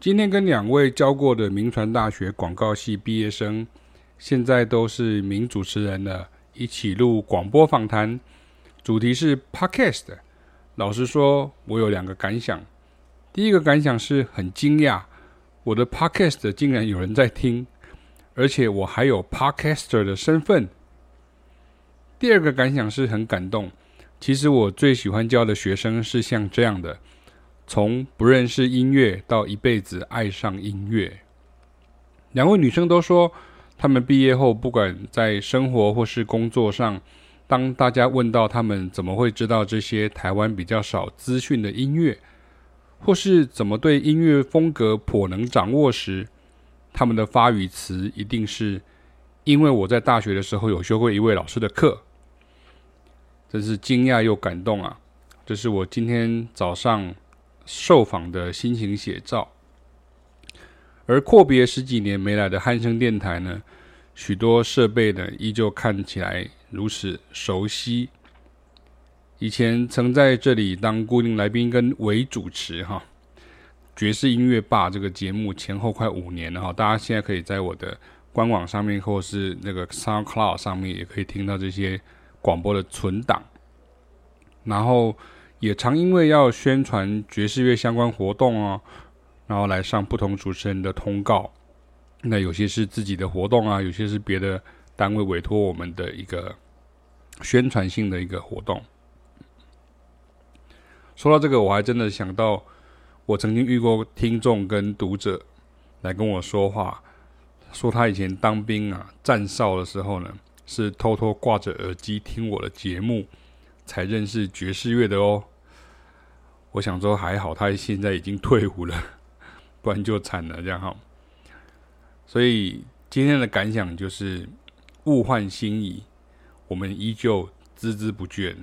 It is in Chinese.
今天跟两位教过的铭传大学广告系毕业生，现在都是名主持人了，一起录广播访谈，主题是 Podcast。老实说，我有两个感想。第一个感想是很惊讶，我的 Podcast 竟然有人在听，而且我还有 Podcaster 的身份。第二个感想是很感动。其实我最喜欢教的学生是像这样的。从不认识音乐到一辈子爱上音乐，两位女生都说，她们毕业后不管在生活或是工作上，当大家问到她们怎么会知道这些台湾比较少资讯的音乐，或是怎么对音乐风格颇能掌握时，她们的发语词一定是因为我在大学的时候有修过一位老师的课，真是惊讶又感动啊！这是我今天早上。受访的心情写照，而阔别十几年没来的汉声电台呢，许多设备呢依旧看起来如此熟悉。以前曾在这里当固定来宾跟伪主持哈，爵士音乐吧这个节目前后快五年了哈，大家现在可以在我的官网上面或是那个 SoundCloud 上面也可以听到这些广播的存档，然后。也常因为要宣传爵士乐相关活动哦，然后来上不同主持人的通告。那有些是自己的活动啊，有些是别的单位委托我们的一个宣传性的一个活动。说到这个，我还真的想到，我曾经遇过听众跟读者来跟我说话，说他以前当兵啊，站哨的时候呢，是偷偷挂着耳机听我的节目。才认识爵士乐的哦，我想说还好，他现在已经退伍了，不然就惨了这样哈。所以今天的感想就是物换星移，我们依旧孜孜不倦。